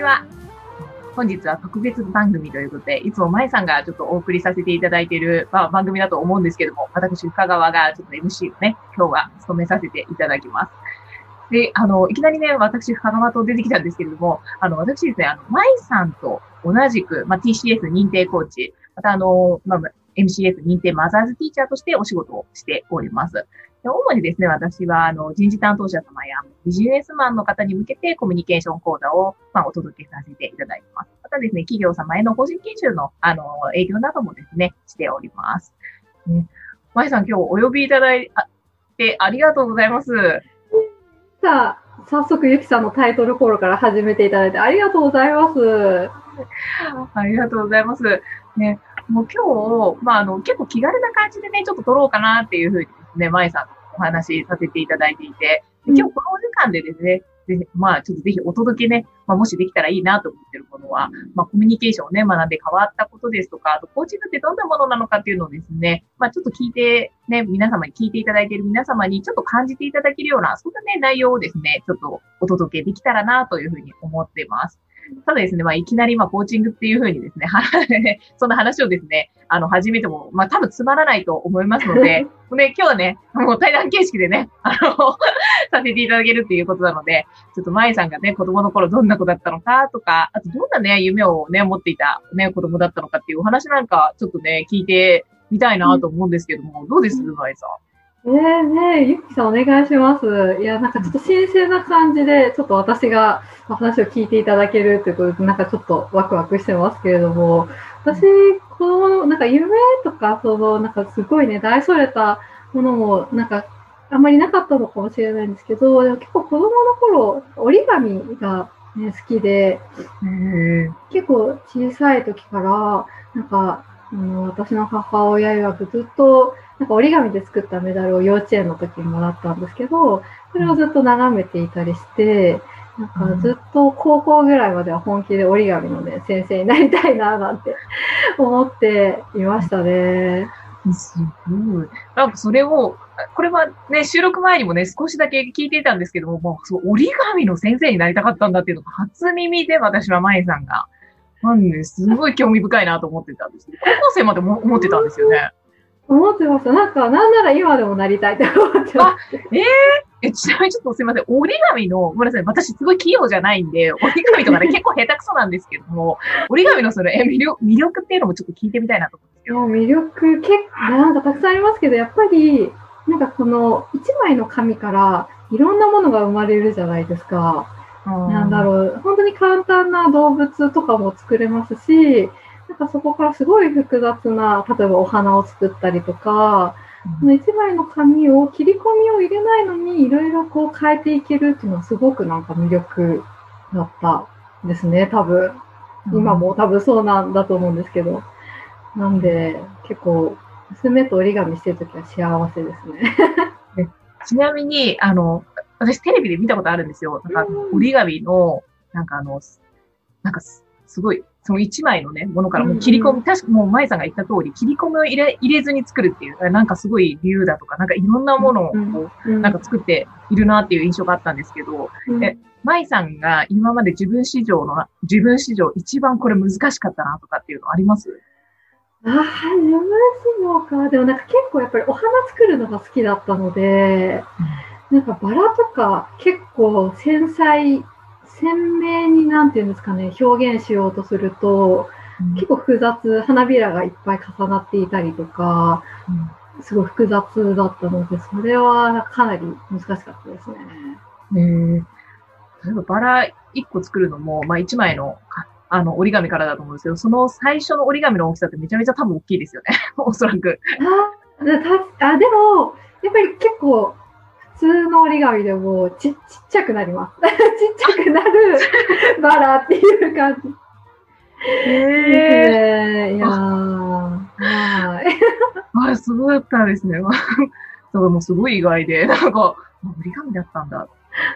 ちは。本日は特別番組ということで、いつも舞さんがちょっとお送りさせていただいている、まあ、番組だと思うんですけども、私、深川がちょっと MC をね、今日は務めさせていただきます。で、あの、いきなりね、私、深川と出てきたんですけれども、あの、私ですね、あの、舞さんと同じく、まあ、TCS 認定コーチ、またあの、まあ、MCS 認定マザーズティーチャーとしてお仕事をしております。主にですね、私は、あの、人事担当者様やビジネスマンの方に向けてコミュニケーション講座を、まあ、お届けさせていただいています。またですね、企業様への法人研修の、あの、営業などもですね、しております。ね、まさん、今日お呼びいただいてありがとうございます。さあ、早速、ゆきさんのタイトルコールから始めていただいてありがとうございます。ありがとうございます。ね、もう今日、まあ、あの、結構気軽な感じでね、ちょっと撮ろうかなっていうふうにですね、まいさんとお話しさせていただいていて、今日このお時間でですね、でまあ、ちょっとぜひお届けね、まあ、もしできたらいいなと思ってるものは、まあ、コミュニケーションをね、学んで変わったことですとか、あと、コーチングってどんなものなのかっていうのをですね、まあ、ちょっと聞いて、ね、皆様に聞いていただいている皆様にちょっと感じていただけるような、そんなね、内容をですね、ちょっとお届けできたらなというふうに思っています。ただですね、まあ、いきなり、まあ、コーチングっていうふうにですね、そんな話をですね、あの、始めても、まあ、多分つまらないと思いますので、ね、今日はね、もう対談形式でね、あの、させていただけるっていうことなので、ちょっと舞さんがね、子供の頃どんな子だったのかとか、あとどんなね、夢をね、持っていたね、子供だったのかっていうお話なんか、ちょっとね、聞いてみたいなと思うんですけども、どうです舞さん？ええねえゆきさんお願いします。いや、なんかちょっと新鮮な感じで、ちょっと私が話を聞いていただけるということで、なんかちょっとワクワクしてますけれども、私、この、なんか夢とか、その、なんかすごいね、大それたものも、なんか、あんまりなかったのかもしれないんですけど、でも結構子供の頃、折り紙が、ね、好きで、結構小さい時から、なんか、あの私の母親曰くずっとなんか折り紙で作ったメダルを幼稚園の時にもらったんですけど、それをずっと眺めていたりして、なんかずっと高校ぐらいまでは本気で折り紙のね、先生になりたいな、なんて 思っていましたね。すごい。なんかそれを、これはね、収録前にもね、少しだけ聞いていたんですけども、もうそう折り紙の先生になりたかったんだっていうのが初耳で私は舞さんが。なんで、すごい興味深いなと思ってたんですけど、高校生までも思ってたんですよね。思ってました。なんか、なんなら今でもなりたいって思ってます。ええー、ちなみにちょっとすいません。折り紙の、ごめんなさい。私すごい器用じないんで、折り紙とかね、結構下手くそなんですけども、折り紙のそれ、え、魅力、魅力っていうのもちょっと聞いてみたいなと思うんですけど。魅力、結構、なんかたくさんありますけど、やっぱり、なんかこの一枚の紙からいろんなものが生まれるじゃないですか。なんだろう、本当に簡単な動物とかも作れますし、かそこからすごい複雑な、例えばお花を作ったりとか、うん、一枚の紙を切り込みを入れないのにいろいろこう変えていけるっていうのはすごくなんか魅力だったですね、多分。今も多分そうなんだと思うんですけど。なんで、結構、娘と折り紙してるときは幸せですね。ちなみに、あの、私テレビで見たことあるんですよ。なんか折り紙の、なんかあの、なんかすごいその一枚のね、ものからもう切り込む、確かもう舞さんが言った通り、切り込みを入れ入れずに作るっていう、なんかすごい理由だとか、なんかいろんなものをなんか作っているなっていう印象があったんですけど、え、舞さんが今まで自分史上の、自分史上一番これ難しかったなとかっていうのあります？ああ、自分史上か。でもなんか結構やっぱりお花作るのが好きだったので、うん、なんかバラとか結構繊細鮮明になんていうんですかね、表現しようとすると、うん、結構複雑、花びらがいっぱい重なっていたりとか、うん、すごい複雑だったので、それはかなり難しかったですね。えー、例えばバラ1個作るのも、まあ1枚のあの折り紙からだと思うんですけど、その最初の折り紙の大きさってめちゃめちゃ多分大きいですよね。おそらく。ああでも、やっぱり結構通の折り紙でもちちっちゃくなります。ちっちゃくなるバラっていう感じ。へえー、いやはい。あ、すごかったですね。それもすごい意外で、なんか、折り紙だったんだ。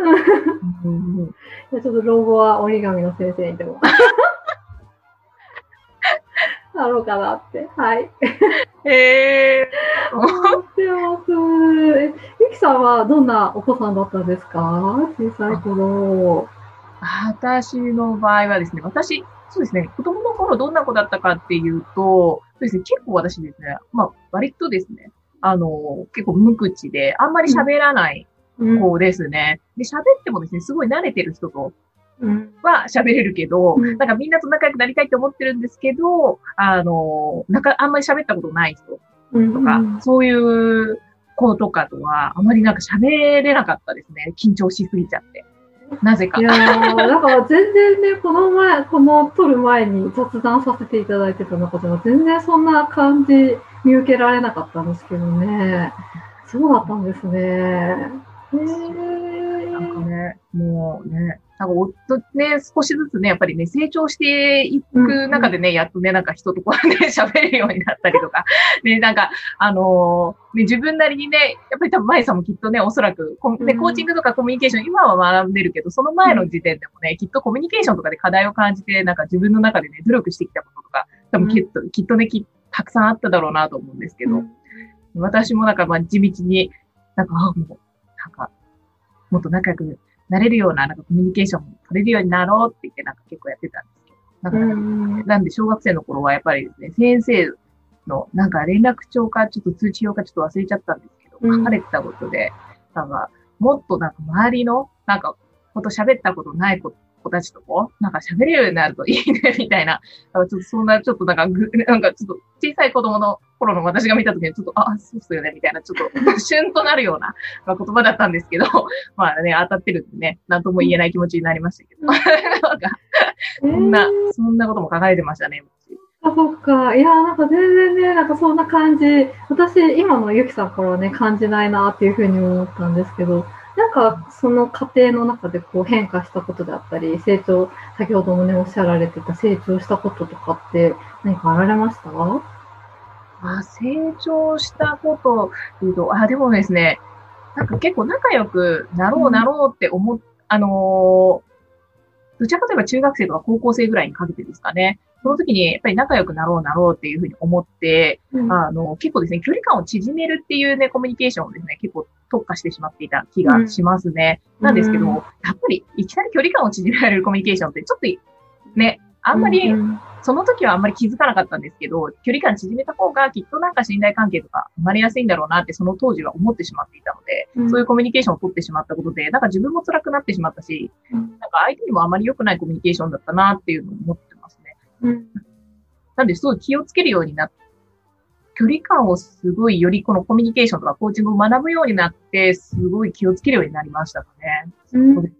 うん、ちょっと老後は折り紙の先生にでも。なろうかなって。はい。へえー。思ってます。ゆきさんはどんなお子さんだったんですか？小さい頃。私の場合はですね、私、そうですね、子供の頃どんな子だったかっていうと、そうですね、結構私ですね、まあ、割とですね、あの、結構無口で、あんまり喋らない子ですね。で、喋ってもですね、すごい慣れてる人とは喋れるけど、うん、なんかみんなと仲良くなりたいと思ってるんですけど、あの、なんかあんまり喋ったことない人とか、うん、そういう子とかとは、あまりなんか喋れなかったですね。緊張しすぎちゃって。なぜか。いやだから全然ね、この前、この撮る前に雑談させていただいてた中では、全然そんな感じ見受けられなかったんですけどね。そうだったんですね。へえー。な。んかね、もうね、なんか夫ね、少しずつね、やっぱりね、成長していく中でね、うん、やっとね、なんか人とこうね、喋れるようになったりとか、ね、なんか、あのー、ね、自分なりにね、やっぱり多分、舞さんもきっとね、おそらく、ね、コーチングとかコミュニケーション、今は学んでるけど、その前の時点でもね、きっとコミュニケーションとかで課題を感じて、なんか自分の中でね、努力してきたこととか、多分きっと、きっとね、きたくさんあっただろうなと思うんですけど、私もなんか、まあ、地道に、なんか、あ、もう、なんか、もっと仲良くなれるような、なんかコミュニケーションも取れるようになろうって言って、なんか結構やってたんですけど。なんか、なんで小学生の頃はやっぱりですね、先生の、なんか連絡帳か、ちょっと通知表かちょっと忘れちゃったんですけど、書かれてたことで、なんか、もっとなんか周りの、なんか、ほんと喋ったことない子たちとこなんか喋れるようになるといいね、みたいな。ちょっとそんな、ちょっとなんかぐ、なんかちょっと小さい子供の頃の私が見たときにちょっと、あ、そうっすよね、みたいな、ちょっと、旬となるような、まあ、言葉だったんですけど、まあね、当たってるんでね、なんとも言えない気持ちになりましたけど、なんか、そんな、そんなことも考えてましたね、あ、そっか。いや、なんか全然ね、なんかそんな感じ。私、今のゆきさんからはね、感じないなっていうふうに思ったんですけど、なんかその過程の中でこう変化したことであったり、成長、先ほどもね、おっしゃられてた成長したこととかって何かあられました？あ成長したこと言うと、あ、でもですね、なんか結構仲良くなろうなろうって思っ、うん、あのー、どちらかといえば中学生とか高校生ぐらいにかけてですかね。その時にやっぱり仲良くなろうなろうっていうふうに思って、うん、あの、結構ですね、距離感を縮めるっていうね、コミュニケーションをですね、結構特化してしまっていた気がしますね。うん、なんですけど、やっぱりいきなり距離感を縮められるコミュニケーションってちょっとね、あんまり、その時はあんまり気づかなかったんですけど、距離感縮めた方がきっとなんか信頼関係とか生まれやすいんだろうなってその当時は思ってしまっていたので、うん、そういうコミュニケーションを取ってしまったことで、なんか自分も辛くなってしまったし、うん、なんか相手にもあまり良くないコミュニケーションだったなっていうのを思ってますね。うんなんで、すごい気をつけるようになって、距離感をすごいよりこのコミュニケーションとかコーチングを学ぶようになって、すごい気をつけるようになりましたかね。そうですね。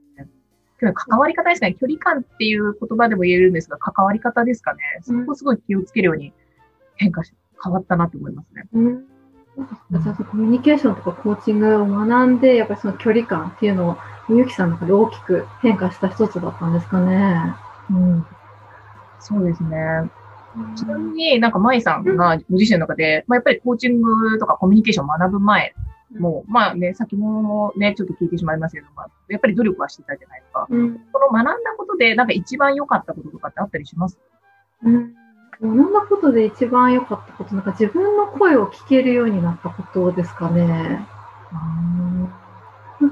関わり方ですね。距離感っていう言葉でも言えるんですが、関わり方ですかね。そこすごい気をつけるように変化し、変わったなと思いますね。うんじゃあ、コミュニケーションとかコーチングを学んで、やっぱりその距離感っていうのを、みゆきさんの中で大きく変化した一つだったんですかね。うん。そうですね。ちなみになんか舞さんがご自身の中で、まあ、やっぱりコーチングとかコミュニケーションを学ぶ前も、まあね、先もね、ちょっと聞いてしまいますけど、まあ、やっぱり努力はしてたじゃないですか。うん、この学んだことで、なんか一番良かったこととかってあったりします？うん。学んだことで一番良かったこと、なんか自分の声を聞けるようになったことですかね。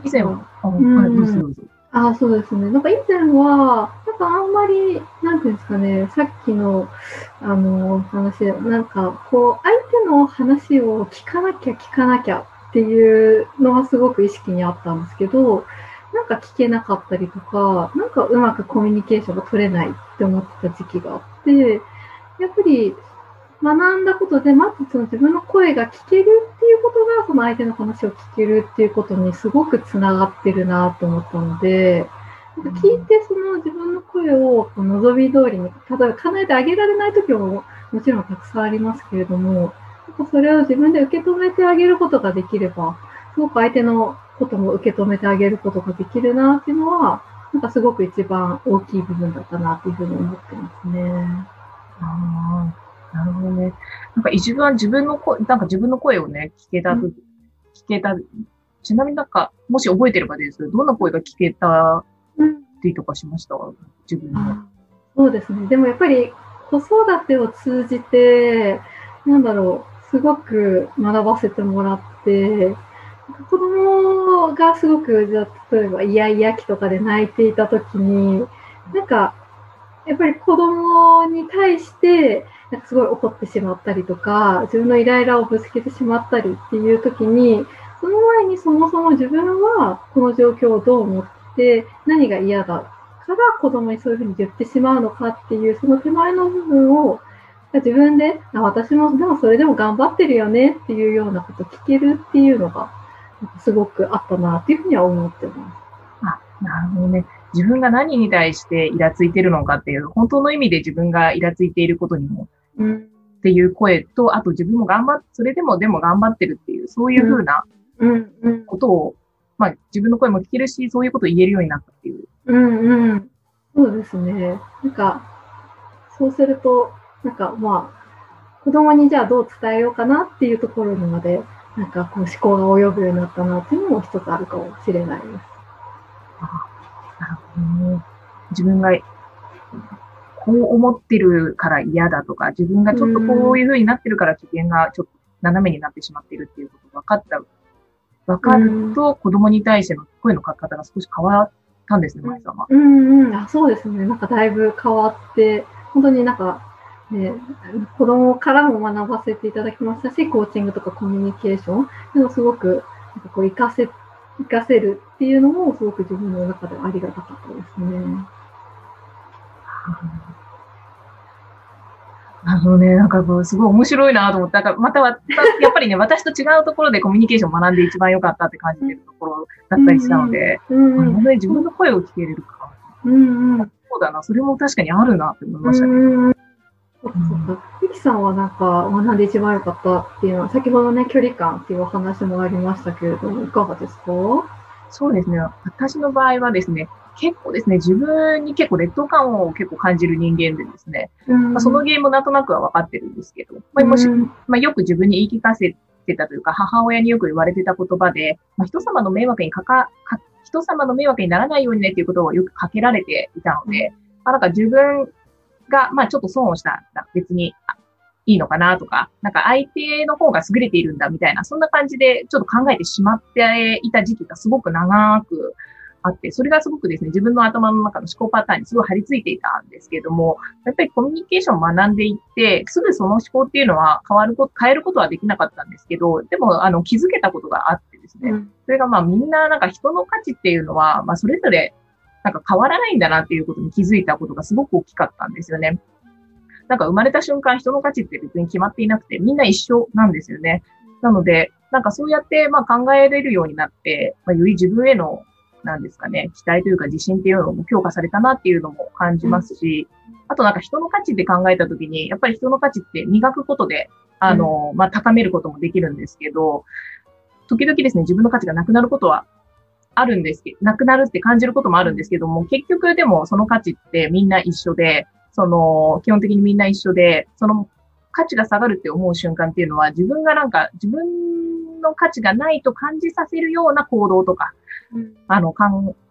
以前は、あ、はい、どうぞどうぞ。あそうですね。なんか以前は、なんかあんまり、なんていうんですかね、さっきの、あの、話で、なんか、こう、相手の話を聞かなきゃ聞かなきゃっていうのはすごく意識にあったんですけど、なんか聞けなかったりとか、なんかうまくコミュニケーションが取れないって思ってた時期があって、やっぱり学んだことで、まずその自分の声が聞けるっていうことが、その相手の話を聞けるっていうことにすごくつながってるなと思ったので、聞いてその自分の声を望み通りに、例えば叶えてあげられない時ももちろんたくさんありますけれども、それを自分で受け止めてあげることができれば、すごく相手のことも受け止めてあげることができるなっていうのは、なんかすごく一番大きい部分だったなっていうふうに思ってますね。あなるほどね。なんか一番自分の声、なんか自分の声をね、聞けた、うん、聞けた、ちなみになんか、もし覚えてればですけど、どんな声が聞けたりとかしました？自分の。そうですね。でもやっぱり子育てを通じて、なんだろう、すごく学ばせてもらって、子供がすごく、じゃ例えばイヤイヤ期とかで泣いていたときに、なんか、やっぱり子供に対して、なんかすごい怒ってしまったりとか、自分のイライラをぶつけてしまったりっていうときに、その前にそもそも自分はこの状況をどう思って何が嫌だから子供にそういうふうに言ってしまうのかっていうその手前の部分を自分であ私もでもそれでも頑張ってるよねっていうようなことを聞けるっていうのがすごくあったなっていうふうには思ってます。あ、なるほどね。自分が何に対してイラついてるのかっていう、本当の意味で自分がイラついていることにも、うん、っていう声と、あと自分も頑張っ、それでもでも頑張ってるっていう、そういうふうなことを、まあ自分の声も聞けるし、そういうことを言えるようになったっていう。うんうん。そうですね。なんか、そうすると、なんかまあ、子供にじゃあどう伝えようかなっていうところにまで、なんかこう思考が及ぶようになったなっていうのも一つあるかもしれないです。あなるほどね。自分がこう思ってるから嫌だとか、自分がちょっとこういう風になってるから危険がちょっと斜めになってしまっているっていうことが分かった分かると、子供に対しての声の書き方が少し変わったんですね、舞さんは。うんうん、あそうですね。なんかだいぶ変わって、本当になんか、ね、子供からも学ばせていただきましたし、コーチングとかコミュニケーションでもすごく、なんかこう、活かせ、活かせるっていうのも、すごく自分の中ではありがたかったですね。なるほどね。なんかこう、すごい面白いなと思って、なんかまたは、やっぱりね、私と違うところでコミュニケーションを学んで一番良かったって感じてるところだったりしたので、うんうん、本当に自分の声を聞けれるか。うんうん、そうだな、それも確かにあるなって思いましたね。うんそっかそっか。ゆきさんはなんか学んで一番良かったっていうのは、先ほどね、距離感っていうお話もありましたけれども、いかがですか？そうですね。私の場合はですね、結構ですね、自分に結構劣等感を結構感じる人間でですね、うん、まあ、その原因もなんとなくは分かってるんですけど、まあ、もし、まあ、よく自分に言い聞かせてたというか、母親によく言われてた言葉で、まあ、人様の迷惑にかか、か人様の迷惑にならないようにねっていうことをよくかけられていたので、まあ、なんか自分が、まあちょっと損をしたら別にいいのかなとか、なんか相手の方が優れているんだみたいな、そんな感じでちょっと考えてしまっていた時期がすごく長くあって、それがすごくですね、自分の頭の中の思考パターンにすごい張り付いていたんですけども、やっぱりコミュニケーションを学んでいって、すぐその思考っていうのは変わること、変えることはできなかったんですけど、でも、あの、気づけたことがあってですね、それがまあみんななんか人の価値っていうのは、まあそれぞれなんか変わらないんだなっていうことに気づいたことがすごく大きかったんですよね。なんか生まれた瞬間人の価値って別に決まっていなくて、みんな一緒なんですよね。なので、なんかそうやってまあ考えれるようになって、まあ、より自分へのなんですかね、期待というか自信っていうのも強化されたなっていうのも感じますし、うん、あとなんか人の価値って考えたときに、やっぱり人の価値って磨くことで、あの、うん、まあ、高めることもできるんですけど、時々ですね、自分の価値がなくなることはあるんですけど、なくなるって感じることもあるんですけども、結局でもその価値ってみんな一緒で、その、基本的にみんな一緒で、その価値が下がるって思う瞬間っていうのは、自分がなんか、自分の価値がないと感じさせるような行動とか、うん、あの、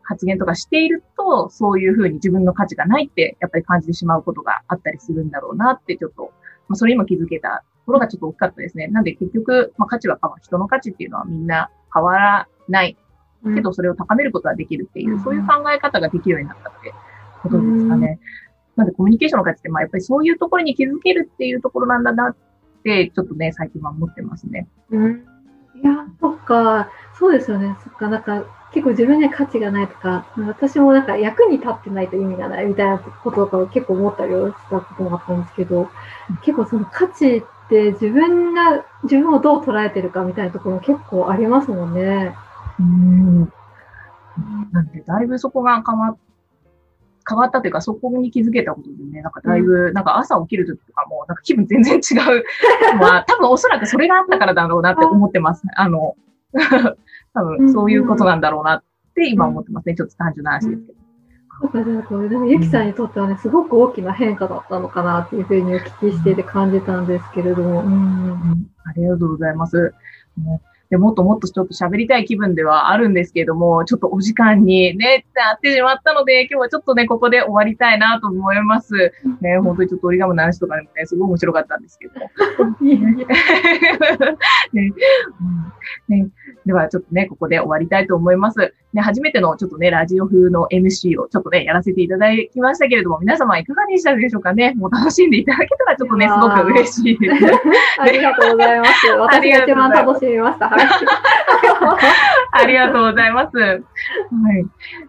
発言とかしていると、そういうふうに自分の価値がないって、やっぱり感じてしまうことがあったりするんだろうなって、ちょっと、まあ、それにも気づけたところがちょっと大きかったですね。なんで結局、まあ、価値は変わる。人の価値っていうのはみんな変わらないけど、それを高めることができるっていう、うん、そういう考え方ができるようになったってことですかね。うん、なんでコミュニケーションの価値って、まあ、やっぱりそういうところに気づけるっていうところなんだなって、ちょっとね、最近は思ってますね。うん。いや、そっか。そうですよね。そっか。なんか、結構自分には価値がないとか、私もなんか役に立ってないと意味がないみたいなこととか結構思ったりしたこともあったんですけど、結構その価値って自分が、自分をどう捉えてるかみたいなところ結構ありますもんね。うん。なんで、だいぶそこが変わっ変わったというか、そこに気づけたことでね、なんかだいぶ、なんか朝起きるときとかも、なんか気分全然違う。まあ、多分おそらくそれがあったからだろうなって思ってます。あの、多分そういうことなんだろうなって今思ってますね。ちょっと単純な話ですけど。そうか、でも、でもゆきさんにとってはね、すごく大きな変化だったのかなっていうふうにお聞きしていて感じたんですけれども。うん、ありがとうございます。ねで、もっともっとちょっと喋りたい気分ではあるんですけれども、ちょっとお時間にね、なってしまったので、今日はちょっとね、ここで終わりたいなと思います。ね、本当にちょっと折り紙の話とかでもね、すごい面白かったんですけど。ねね、では、ちょっとね、ここで終わりたいと思います。ね、初めてのちょっとね、ラジオ風の MC をちょっとね、やらせていただきましたけれども、皆様いかがでしたでしょうかね？もう楽しんでいただけたらちょっとね、すごく嬉しい です。ありがとうございます。私が一番楽しみました。ありがとうございます。はい。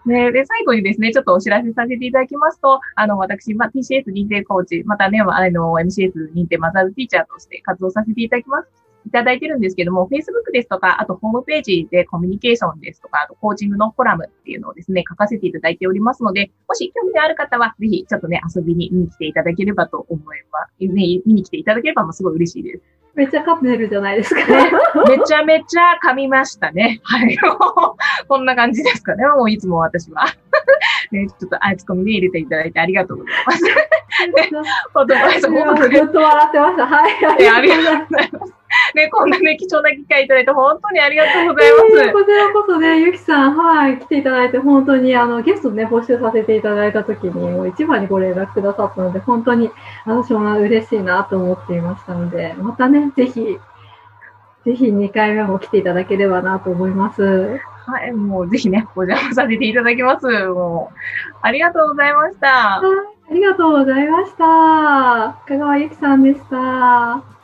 ね、で、最後にですね、ちょっとお知らせさせていただきますと、あの、私、まあ、TCS 認定コーチ、またね、あの、MCS 認定マザーズティーチャーとして活動させていただきます。いただいてるんですけども、Facebook ですとか、あとホームページでコミュニケーションですとか、あとコーチングのコラムっていうのをですね、書かせていただいておりますので、もし興味のある方は、ぜひちょっとね、遊びに見に来ていただければと思います。ね、見に来ていただければもうすごい嬉しいです。めっちゃ噛んでるじゃないですかね。めちゃめちゃ噛みましたね。はい。こんな感じですかね。もういつも私は。ね、ちょっとあいつコミに入れていただいてありがとうございます。ね、本当に、ずっと笑ってました。はい。ありがとうございます。ね、こんなね、貴重な機会いただいて本当にありがとうございます。えー、こちらこそね、ゆきさん、はい、来ていただいて本当にあのゲストね、募集させていただいたときに、もう一番にご連絡くださったので、本当に私も嬉しいなと思っていましたので、またね、ぜひ、ぜひ2回目も来ていただければなと思います。はい、もうぜひね、お邪魔させていただきます。もう、ありがとうございました。はい、ありがとうございました。香川ゆきさんでした。